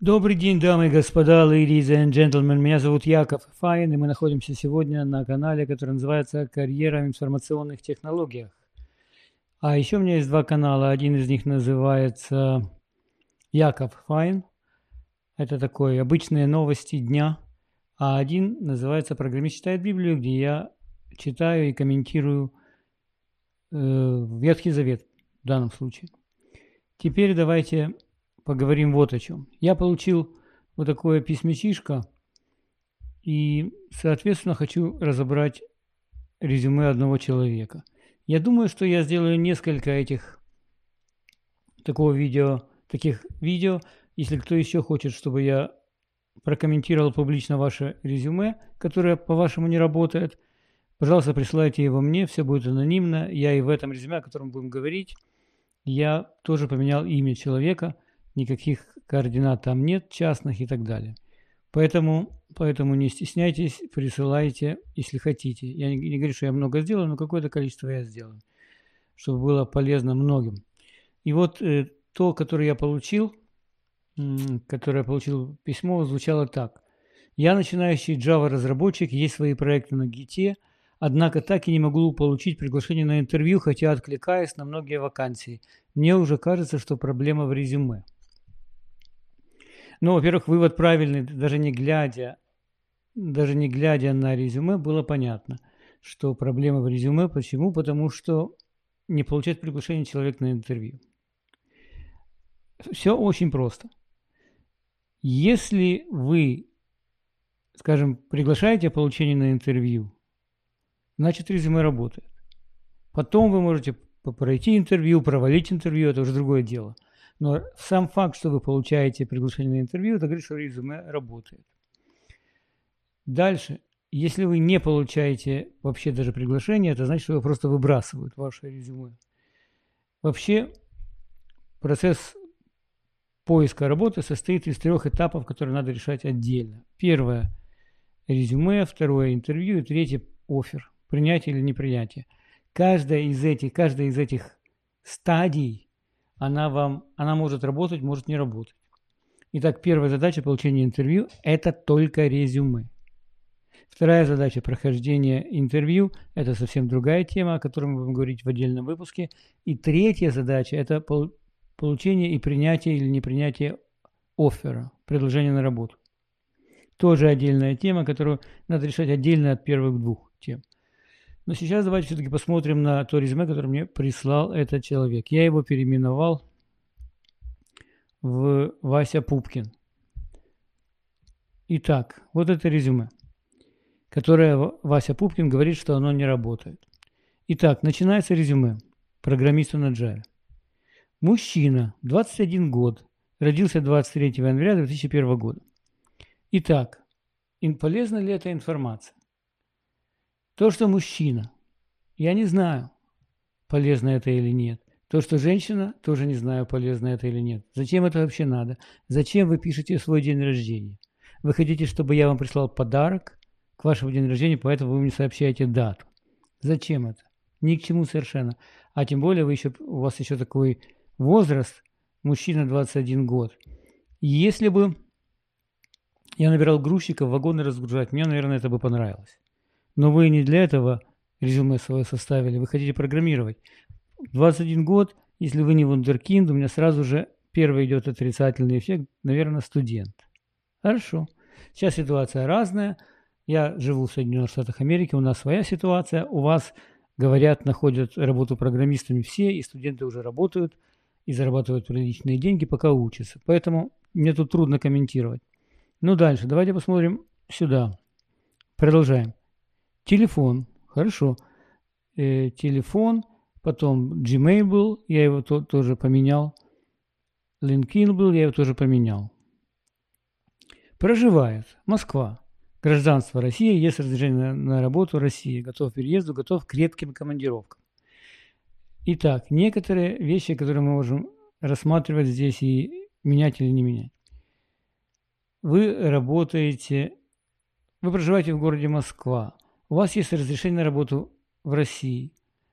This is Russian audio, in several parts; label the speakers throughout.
Speaker 1: Добрый день, дамы и господа, ladies and gentlemen. Меня зовут Яков Файн, и мы находимся сегодня на канале, который называется «Карьера в информационных технологиях». А еще у меня есть два канала. Один из них называется Яков Файн. Это такой обычные новости дня. А один называется «Программист читает Библию», где я читаю и комментирую э, Ветхий Завет в данном случае. Теперь давайте поговорим вот о чем. Я получил вот такое письмечишко и, соответственно, хочу разобрать резюме одного человека. Я думаю, что я сделаю несколько этих такого видео, таких видео. Если кто еще хочет, чтобы я прокомментировал публично ваше резюме, которое по-вашему не работает, пожалуйста, присылайте его мне, все будет анонимно. Я и в этом резюме, о котором будем говорить, я тоже поменял имя человека – никаких координат там нет, частных и так далее. Поэтому, поэтому не стесняйтесь, присылайте, если хотите. Я не, не говорю, что я много сделаю, но какое-то количество я сделаю, чтобы было полезно многим. И вот э, то, которое я получил, которое я получил письмо, звучало так. Я начинающий Java-разработчик, есть свои проекты на Git, однако так и не могу получить приглашение на интервью, хотя откликаюсь на многие вакансии. Мне уже кажется, что проблема в резюме. Ну, во-первых, вывод правильный, даже не глядя, даже не глядя на резюме, было понятно, что проблема в резюме. Почему? Потому что не получает приглашение человек на интервью. Все очень просто. Если вы, скажем, приглашаете получение на интервью, значит резюме работает. Потом вы можете пройти интервью, провалить интервью, это уже другое дело – но сам факт, что вы получаете приглашение на интервью, это говорит, что резюме работает. Дальше. Если вы не получаете вообще даже приглашение, это значит, что вы просто выбрасывают ваше резюме. Вообще процесс поиска работы состоит из трех этапов, которые надо решать отдельно. Первое – резюме, второе – интервью и третье – офер, принятие или непринятие. Каждая из этих, каждая из этих стадий она вам, она может работать, может не работать. Итак, первая задача получения интервью – это только резюме. Вторая задача прохождения интервью – это совсем другая тема, о которой мы будем говорить в отдельном выпуске. И третья задача – это получение и принятие или непринятие оффера, предложения на работу. Тоже отдельная тема, которую надо решать отдельно от первых двух тем. Но сейчас давайте все-таки посмотрим на то резюме, которое мне прислал этот человек. Я его переименовал в Вася Пупкин. Итак, вот это резюме, которое Вася Пупкин говорит, что оно не работает. Итак, начинается резюме программиста на Java. Мужчина, 21 год, родился 23 января 2001 года. Итак, полезна ли эта информация? То, что мужчина, я не знаю, полезно это или нет. То, что женщина, тоже не знаю, полезно это или нет. Зачем это вообще надо? Зачем вы пишете свой день рождения? Вы хотите, чтобы я вам прислал подарок к вашему день рождения, поэтому вы мне сообщаете дату. Зачем это? Ни к чему совершенно. А тем более вы еще, у вас еще такой возраст, мужчина 21 год. Если бы я набирал грузчиков, вагоны разгружать, мне, наверное, это бы понравилось. Но вы не для этого резюме свое составили, вы хотите программировать. 21 год, если вы не вундеркинд, у меня сразу же первый идет отрицательный эффект, наверное, студент. Хорошо. Сейчас ситуация разная. Я живу в Соединенных Штатах Америки, у нас своя ситуация, у вас, говорят, находят работу программистами все, и студенты уже работают, и зарабатывают приличные деньги, пока учатся. Поэтому мне тут трудно комментировать. Ну, дальше. Давайте посмотрим сюда. Продолжаем. Телефон. Хорошо. Э, телефон. Потом Gmail был, я его то, тоже поменял. LinkedIn был, я его тоже поменял. Проживает. Москва. Гражданство России, есть разрешение на, на работу России. Готов к переезду, готов к редким командировкам. Итак, некоторые вещи, которые мы можем рассматривать здесь и менять или не менять. Вы работаете, вы проживаете в городе Москва у вас есть разрешение на работу в России.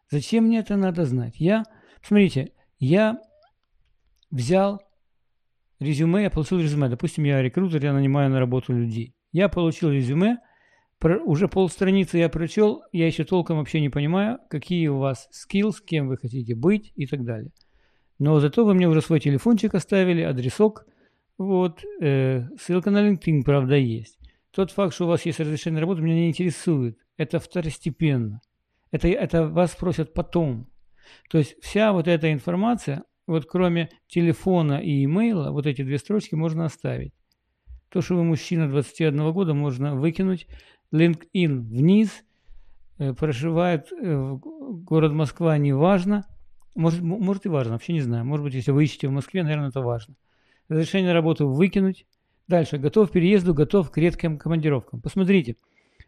Speaker 1: Зачем мне это надо знать? Я, смотрите, я взял, резюме, я получил резюме. Допустим, я рекрутер, я нанимаю на работу людей. Я получил резюме, уже полстраницы я прочел, я еще толком вообще не понимаю, какие у вас skills, кем вы хотите быть и так далее. Но зато вы мне уже свой телефончик оставили, адресок, вот, э, ссылка на LinkedIn, правда, есть. Тот факт, что у вас есть разрешение на работу, меня не интересует. Это второстепенно. Это, это вас спросят потом. То есть вся вот эта информация, вот кроме телефона и имейла, вот эти две строчки можно оставить. То, что вы мужчина 21 года, можно выкинуть. LinkedIn вниз, э, проживает э, город Москва, неважно. Может, может и важно, вообще не знаю. Может быть, если вы ищете в Москве, наверное, это важно. Разрешение на работу выкинуть. Дальше. Готов к переезду, готов к редким командировкам. Посмотрите,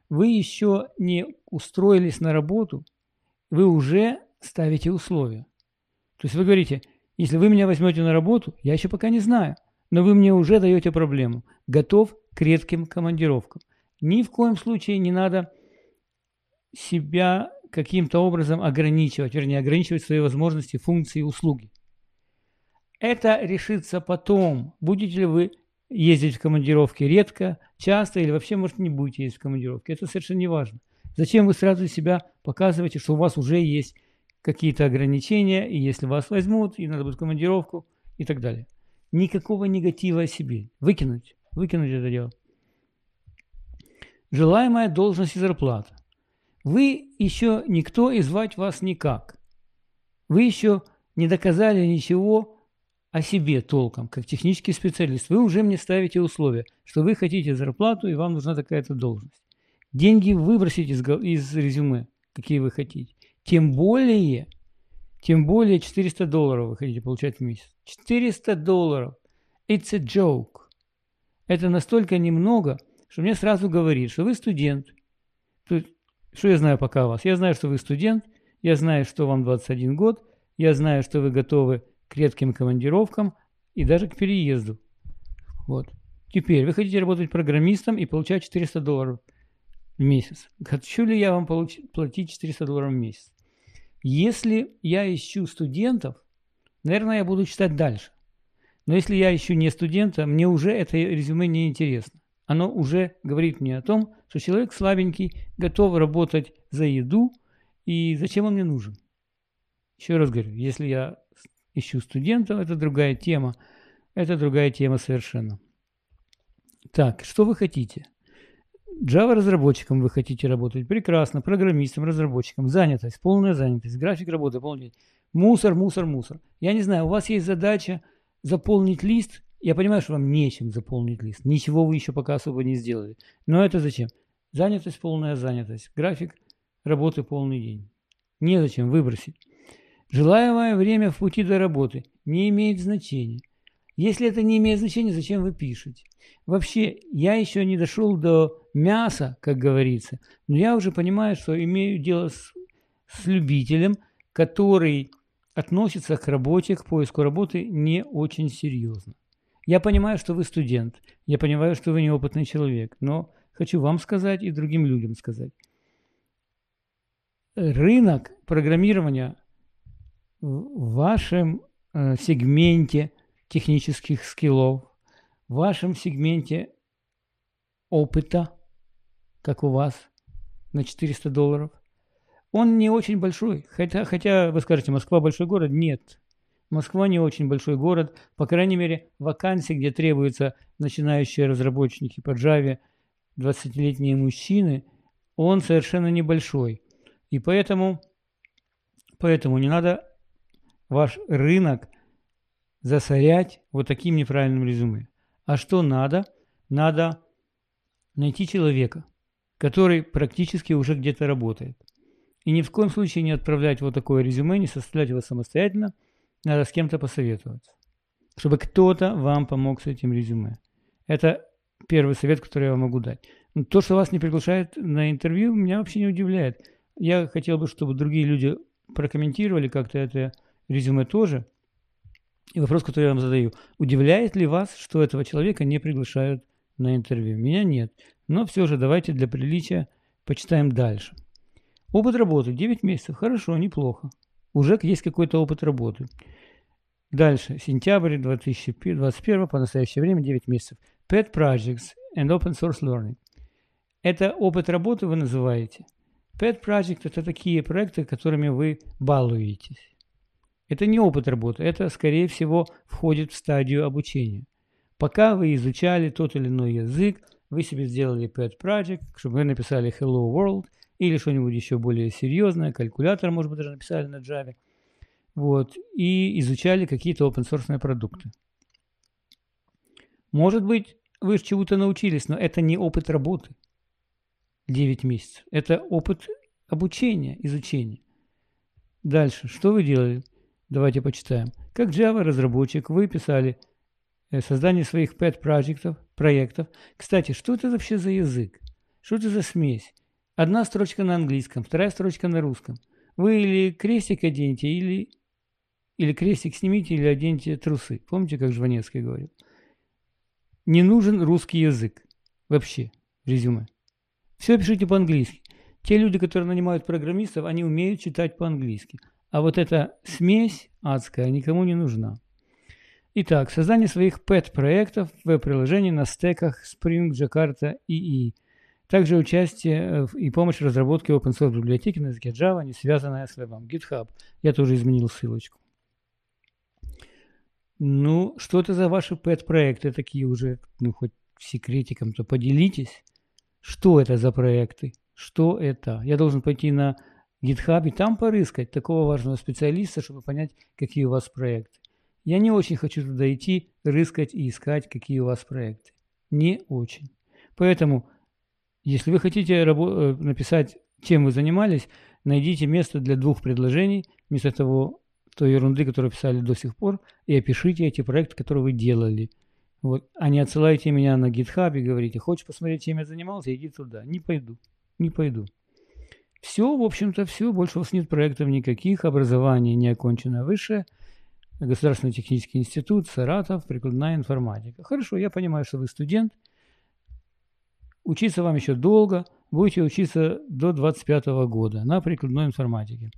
Speaker 1: вы еще не устроились на работу, вы уже ставите условия. То есть вы говорите, если вы меня возьмете на работу, я еще пока не знаю, но вы мне уже даете проблему. Готов к редким командировкам. Ни в коем случае не надо себя каким-то образом ограничивать, вернее, ограничивать свои возможности, функции, услуги. Это решится потом. Будете ли вы ездить в командировки редко, часто или вообще, может, не будете ездить в командировки. Это совершенно не важно. Зачем вы сразу себя показываете, что у вас уже есть какие-то ограничения, и если вас возьмут, и надо будет командировку, и так далее. Никакого негатива о себе. Выкинуть. Выкинуть это дело. Желаемая должность и зарплата. Вы еще никто и звать вас никак. Вы еще не доказали ничего о себе толком, как технический специалист. Вы уже мне ставите условия, что вы хотите зарплату и вам нужна такая-то должность. Деньги выбросите из, из резюме, какие вы хотите. Тем более, тем более 400 долларов вы хотите получать в месяц. 400 долларов. It's a joke. Это настолько немного, что мне сразу говорит, что вы студент. Что я знаю пока о вас? Я знаю, что вы студент, я знаю, что вам 21 год, я знаю, что вы готовы к редким командировкам и даже к переезду. Вот. Теперь вы хотите работать программистом и получать 400 долларов в месяц. Хочу ли я вам платить 400 долларов в месяц? Если я ищу студентов, наверное, я буду читать дальше. Но если я ищу не студента, мне уже это резюме не интересно. Оно уже говорит мне о том, что человек слабенький, готов работать за еду, и зачем он мне нужен? Еще раз говорю, если я ищу студентов, это другая тема. Это другая тема совершенно. Так, что вы хотите? Java-разработчиком вы хотите работать. Прекрасно. Программистом, разработчиком. Занятость, полная занятость. График работы полный Мусор, мусор, мусор. Я не знаю, у вас есть задача заполнить лист. Я понимаю, что вам нечем заполнить лист. Ничего вы еще пока особо не сделали. Но это зачем? Занятость, полная занятость. График работы полный день. Незачем выбросить. Желаемое время в пути до работы не имеет значения. Если это не имеет значения, зачем вы пишете? Вообще, я еще не дошел до мяса, как говорится, но я уже понимаю, что имею дело с, с любителем, который относится к работе, к поиску работы не очень серьезно. Я понимаю, что вы студент, я понимаю, что вы неопытный человек, но хочу вам сказать и другим людям сказать. Рынок программирования в вашем э, сегменте технических скиллов, в вашем сегменте опыта, как у вас, на 400 долларов, он не очень большой. Хотя, хотя вы скажете, Москва большой город? Нет. Москва не очень большой город. По крайней мере, вакансии, где требуются начинающие разработчики по Java, 20-летние мужчины, он совершенно небольшой. И поэтому, поэтому не надо ваш рынок засорять вот таким неправильным резюме. А что надо? Надо найти человека, который практически уже где-то работает. И ни в коем случае не отправлять вот такое резюме, не составлять его самостоятельно, надо с кем-то посоветоваться, чтобы кто-то вам помог с этим резюме. Это первый совет, который я вам могу дать. Но то, что вас не приглашают на интервью, меня вообще не удивляет. Я хотел бы, чтобы другие люди прокомментировали как-то это резюме тоже. И вопрос, который я вам задаю. Удивляет ли вас, что этого человека не приглашают на интервью? Меня нет. Но все же давайте для приличия почитаем дальше. Опыт работы 9 месяцев. Хорошо, неплохо. Уже есть какой-то опыт работы. Дальше, сентябрь 2021 по настоящее время 9 месяцев. Pet Projects and Open Source Learning. Это опыт работы вы называете. Pet Project – это такие проекты, которыми вы балуетесь. Это не опыт работы, это, скорее всего, входит в стадию обучения. Пока вы изучали тот или иной язык, вы себе сделали pet project, чтобы вы написали Hello World или что-нибудь еще более серьезное, калькулятор, может быть, даже написали на Java, вот, и изучали какие-то open-source продукты. Может быть, вы чему-то научились, но это не опыт работы. 9 месяцев. Это опыт обучения, изучения. Дальше. Что вы делали? Давайте почитаем. Как Java разработчик вы писали э, создание своих pet проектов. Кстати, что это вообще за язык? Что это за смесь? Одна строчка на английском, вторая строчка на русском. Вы или крестик оденете, или, или крестик снимите, или оденьте трусы. Помните, как Жванецкий говорил? Не нужен русский язык вообще резюме. Все пишите по-английски. Те люди, которые нанимают программистов, они умеют читать по-английски. А вот эта смесь адская никому не нужна. Итак, создание своих PET-проектов в приложении на стеках Spring, Jakarta и. Также участие и помощь в разработке open source библиотеки на языке Java, не связанная с вебом. GitHub. Я тоже изменил ссылочку. Ну, что это за ваши PET-проекты такие уже, ну, хоть секретиком-то поделитесь. Что это за проекты? Что это? Я должен пойти на GitHub и там порыскать такого важного специалиста, чтобы понять, какие у вас проекты. Я не очень хочу туда идти, рыскать и искать, какие у вас проекты. Не очень. Поэтому, если вы хотите э, написать, чем вы занимались, найдите место для двух предложений, вместо того, той ерунды, которую писали до сих пор, и опишите эти проекты, которые вы делали. Вот. А не отсылайте меня на GitHub и говорите, хочешь посмотреть, чем я занимался, иди туда. Не пойду. Не пойду. Все, в общем-то, все. Больше у вас нет проектов никаких. Образование не окончено высшее. Государственный технический институт, Саратов, прикладная информатика. Хорошо, я понимаю, что вы студент. Учиться вам еще долго. Будете учиться до 25 года на прикладной информатике.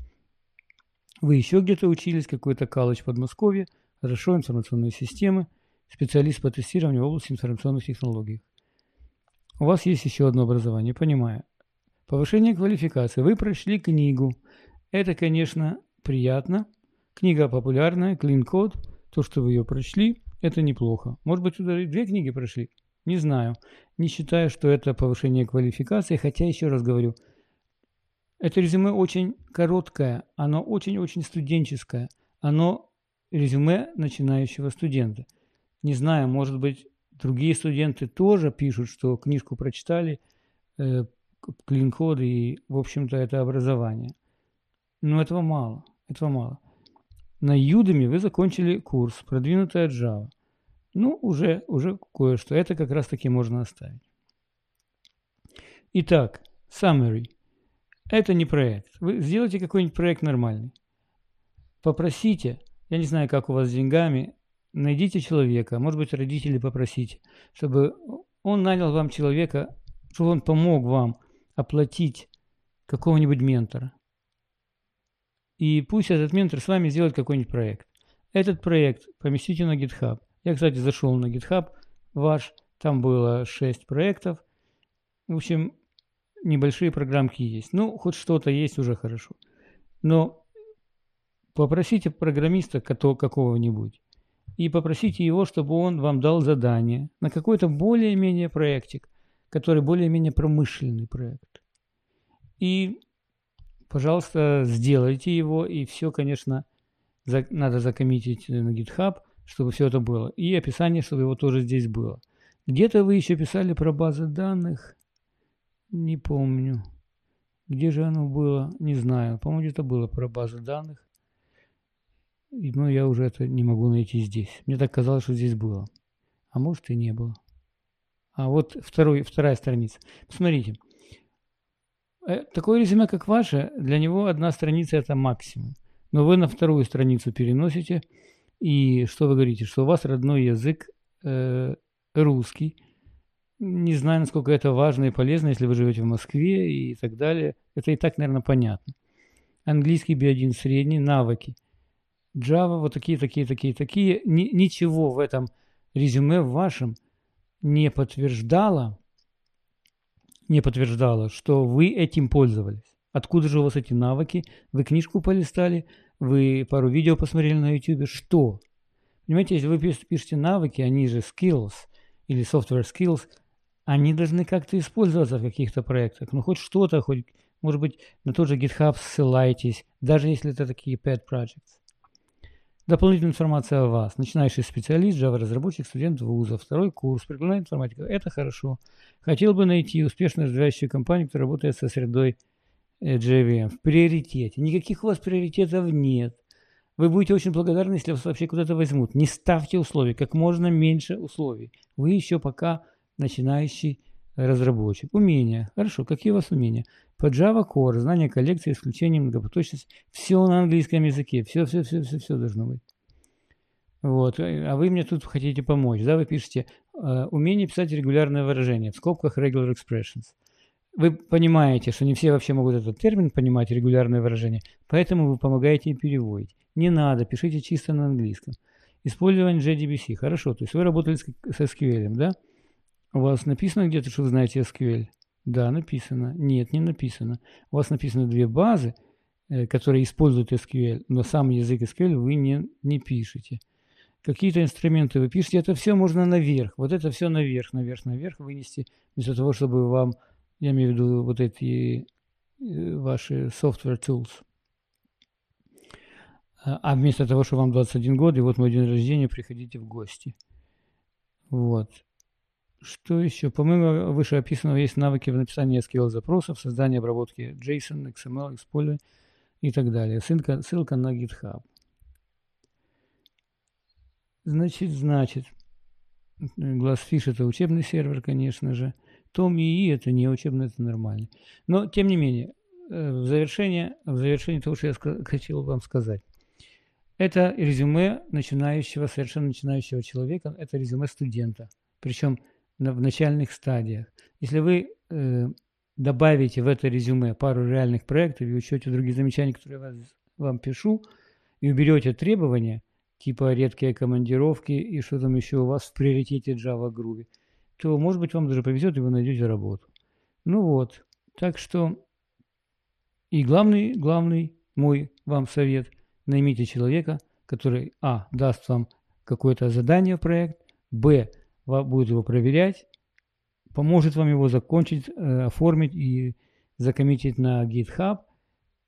Speaker 1: Вы еще где-то учились, какой-то колледж в Подмосковье, хорошо, информационные системы, специалист по тестированию в области информационных технологий. У вас есть еще одно образование, понимаю. Повышение квалификации. Вы прошли книгу. Это, конечно, приятно. Книга популярная, Code. То, что вы ее прочли, это неплохо. Может быть, вы две книги прошли? Не знаю. Не считаю, что это повышение квалификации, хотя, еще раз говорю, это резюме очень короткое, оно очень-очень студенческое. Оно резюме начинающего студента. Не знаю, может быть, другие студенты тоже пишут, что книжку прочитали, э, клин-код и, в общем-то, это образование. Но этого мало, этого мало. На Udemy вы закончили курс «Продвинутая Java». Ну, уже, уже кое-что. Это как раз-таки можно оставить. Итак, summary. Это не проект. Вы сделайте какой-нибудь проект нормальный. Попросите, я не знаю, как у вас с деньгами, найдите человека, может быть, родители попросите, чтобы он нанял вам человека, чтобы он помог вам оплатить какого-нибудь ментора. И пусть этот ментор с вами сделает какой-нибудь проект. Этот проект поместите на GitHub. Я, кстати, зашел на GitHub ваш, там было 6 проектов. В общем, небольшие программки есть. Ну, хоть что-то есть, уже хорошо. Но попросите программиста какого-нибудь и попросите его, чтобы он вам дал задание на какой-то более-менее проектик, который более-менее промышленный проект. И, пожалуйста, сделайте его, и все, конечно, за, надо закоммитить на GitHub, чтобы все это было. И описание, чтобы его тоже здесь было. Где-то вы еще писали про базы данных, не помню. Где же оно было, не знаю. По-моему, где-то было про базы данных. Но я уже это не могу найти здесь. Мне так казалось, что здесь было. А может и не было. А вот второй, вторая страница. Посмотрите. Э, такое резюме, как ваше, для него одна страница это максимум. Но вы на вторую страницу переносите, и что вы говорите, что у вас родной язык э, русский. Не знаю, насколько это важно и полезно, если вы живете в Москве и так далее. Это и так, наверное, понятно. Английский B1 средний, навыки. Java вот такие, такие, такие, такие. Ни, ничего в этом резюме в вашем не подтверждало, не подтверждало, что вы этим пользовались. Откуда же у вас эти навыки? Вы книжку полистали, вы пару видео посмотрели на YouTube. Что? Понимаете, если вы пишете навыки, они же skills или software skills, они должны как-то использоваться в каких-то проектах. Ну, хоть что-то, хоть, может быть, на тот же GitHub ссылайтесь, даже если это такие pet projects. Дополнительная информация о вас. Начинающий специалист, Java-разработчик, студент вуза, второй курс, прикладная информатика. Это хорошо. Хотел бы найти успешно развивающую компанию, которая работает со средой JVM в приоритете. Никаких у вас приоритетов нет. Вы будете очень благодарны, если вас вообще куда-то возьмут. Не ставьте условий, как можно меньше условий. Вы еще пока начинающий разработчик. Умения. Хорошо, какие у вас умения? По Java Core, знание коллекции, исключение многопоточность. Все на английском языке. Все, все, все, все, все должно быть. Вот. А вы мне тут хотите помочь. Да, вы пишете э, умение писать регулярное выражение в скобках regular expressions. Вы понимаете, что не все вообще могут этот термин понимать, регулярное выражение, поэтому вы помогаете и переводить. Не надо, пишите чисто на английском. Использование JDBC. Хорошо, то есть вы работали с, с SQL, да? У вас написано где-то, что вы знаете SQL? Да, написано. Нет, не написано. У вас написано две базы, э, которые используют SQL, но сам язык SQL вы не, не пишете. Какие-то инструменты вы пишете, это все можно наверх. Вот это все наверх, наверх, наверх вынести, вместо того, чтобы вам я имею в виду вот эти э, ваши software tools. А, а вместо того, что вам 21 год, и вот мой день рождения, приходите в гости. Вот. Что еще? Помимо вышеописанного есть навыки в написании SQL-запросов, создания обработки JSON, XML, использования и так далее. Ссылка, ссылка на GitHub. Значит, значит, Glassfish это учебный сервер, конечно же. Том ИИ это не учебно, это нормально. Но, тем не менее, э, в завершение, в завершение того, что я хотел вам сказать. Это резюме начинающего, совершенно начинающего человека, это резюме студента, причем в начальных стадиях. Если вы э, добавите в это резюме пару реальных проектов и учете другие замечания, которые я вас, вам пишу, и уберете требования, типа редкие командировки и что там еще у вас в приоритете Java Groovy, то, может быть, вам даже повезет, и вы найдете работу. Ну вот, так что и главный, главный мой вам совет, наймите человека, который, а, даст вам какое-то задание в проект, б, будет его проверять, поможет вам его закончить, э, оформить и закоммитить на GitHub,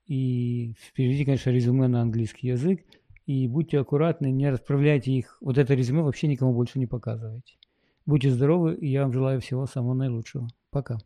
Speaker 1: и впереди, конечно, резюме на английский язык, и будьте аккуратны, не расправляйте их, вот это резюме вообще никому больше не показывайте. Будьте здоровы, и я вам желаю всего самого наилучшего. Пока.